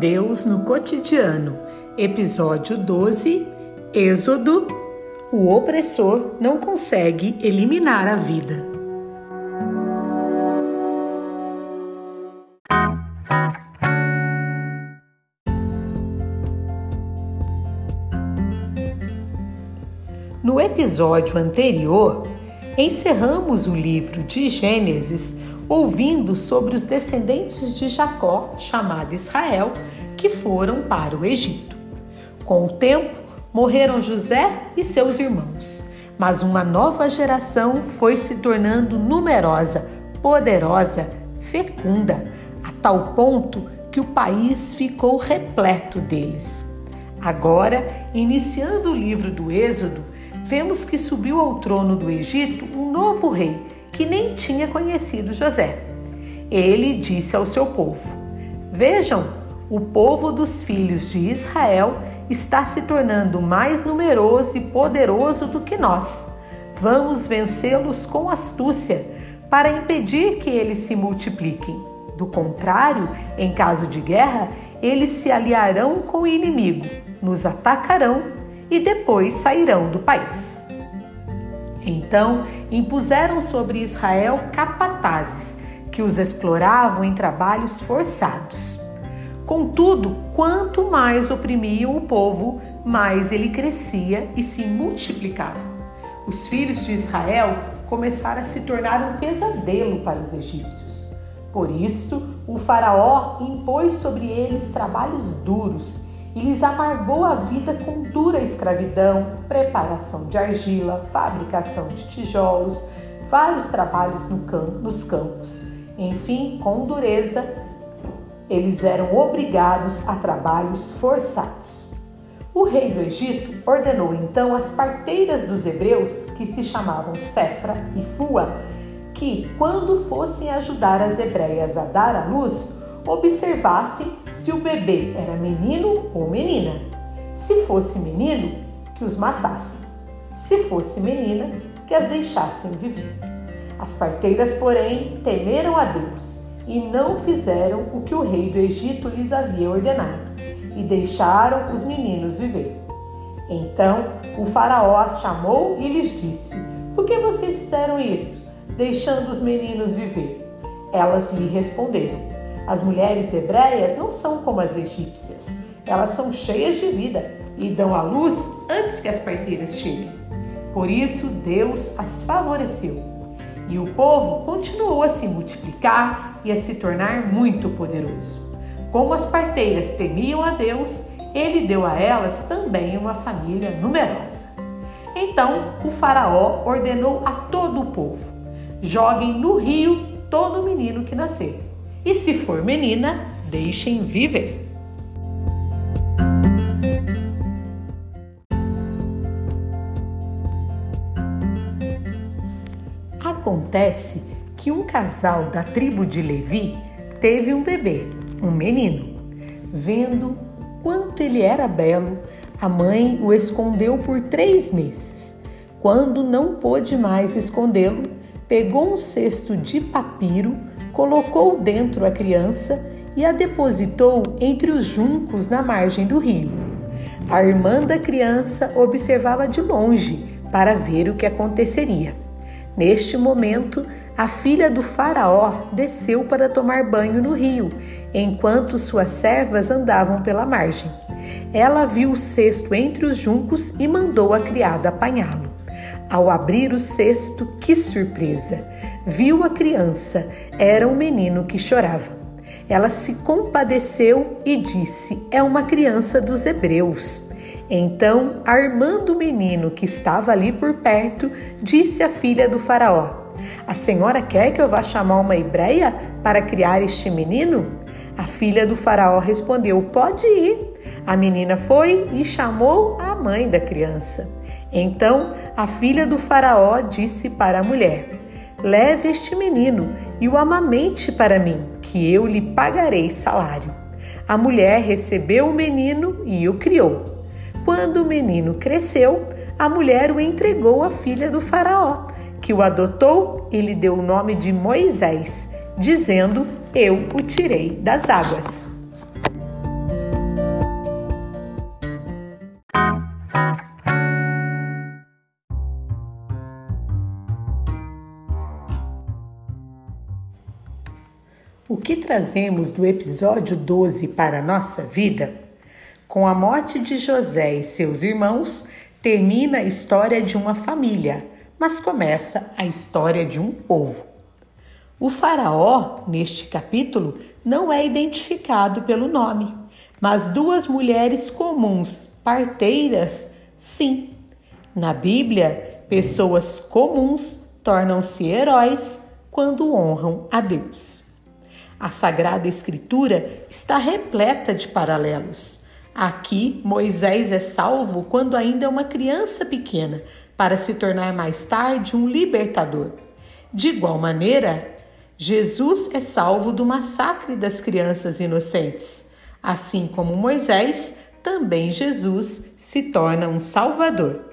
Deus no cotidiano, episódio 12, Êxodo. O opressor não consegue eliminar a vida. No episódio anterior, encerramos o livro de Gênesis ouvindo sobre os descendentes de Jacó, chamado Israel, que foram para o Egito. Com o tempo, morreram José e seus irmãos, mas uma nova geração foi se tornando numerosa, poderosa, fecunda, a tal ponto que o país ficou repleto deles. Agora, iniciando o livro do Êxodo, vemos que subiu ao trono do Egito um novo rei que nem tinha conhecido José. Ele disse ao seu povo: Vejam, o povo dos filhos de Israel está se tornando mais numeroso e poderoso do que nós. Vamos vencê-los com astúcia para impedir que eles se multipliquem. Do contrário, em caso de guerra, eles se aliarão com o inimigo, nos atacarão e depois sairão do país. Então impuseram sobre Israel capatazes que os exploravam em trabalhos forçados. Contudo, quanto mais oprimiam o povo, mais ele crescia e se multiplicava. Os filhos de Israel começaram a se tornar um pesadelo para os egípcios. Por isso, o Faraó impôs sobre eles trabalhos duros e lhes amargou a vida com dura escravidão, preparação de argila, fabricação de tijolos, vários trabalhos no campo, nos campos. Enfim, com dureza, eles eram obrigados a trabalhos forçados. O rei do Egito ordenou então às parteiras dos hebreus, que se chamavam Sefra e Fua, que, quando fossem ajudar as hebreias a dar à luz, observasse se o bebê era menino ou menina. Se fosse menino, que os matassem. Se fosse menina, que as deixassem viver. As parteiras, porém, temeram a Deus e não fizeram o que o rei do Egito lhes havia ordenado e deixaram os meninos viver. Então o Faraó as chamou e lhes disse: Por que vocês fizeram isso, deixando os meninos viver? Elas lhe responderam: as mulheres hebreias não são como as egípcias. Elas são cheias de vida e dão à luz antes que as parteiras cheguem. Por isso, Deus as favoreceu. E o povo continuou a se multiplicar e a se tornar muito poderoso. Como as parteiras temiam a Deus, ele deu a elas também uma família numerosa. Então o Faraó ordenou a todo o povo: joguem no rio todo menino que nascer e se for menina, deixem viver. Acontece que um casal da tribo de Levi teve um bebê, um menino. Vendo quanto ele era belo, a mãe o escondeu por três meses. Quando não pôde mais escondê-lo, pegou um cesto de papiro colocou dentro a criança e a depositou entre os juncos na margem do rio. A irmã da criança observava de longe para ver o que aconteceria. Neste momento, a filha do Faraó desceu para tomar banho no rio, enquanto suas servas andavam pela margem. Ela viu o cesto entre os juncos e mandou a criada apanhá-lo. Ao abrir o cesto, que surpresa! Viu a criança, era um menino que chorava. Ela se compadeceu e disse: É uma criança dos hebreus. Então, a irmã do menino que estava ali por perto disse à filha do Faraó: A senhora quer que eu vá chamar uma hebreia para criar este menino? A filha do Faraó respondeu: Pode ir. A menina foi e chamou a mãe da criança. Então a filha do Faraó disse para a mulher: Leve este menino e o amamente para mim, que eu lhe pagarei salário. A mulher recebeu o menino e o criou. Quando o menino cresceu, a mulher o entregou à filha do Faraó, que o adotou e lhe deu o nome de Moisés, dizendo: Eu o tirei das águas. O que trazemos do episódio 12 para a nossa vida? Com a morte de José e seus irmãos, termina a história de uma família, mas começa a história de um povo. O Faraó, neste capítulo, não é identificado pelo nome, mas duas mulheres comuns, parteiras, sim. Na Bíblia, pessoas comuns tornam-se heróis quando honram a Deus. A Sagrada Escritura está repleta de paralelos. Aqui, Moisés é salvo quando ainda é uma criança pequena, para se tornar mais tarde um libertador. De igual maneira, Jesus é salvo do massacre das crianças inocentes. Assim como Moisés, também Jesus se torna um salvador.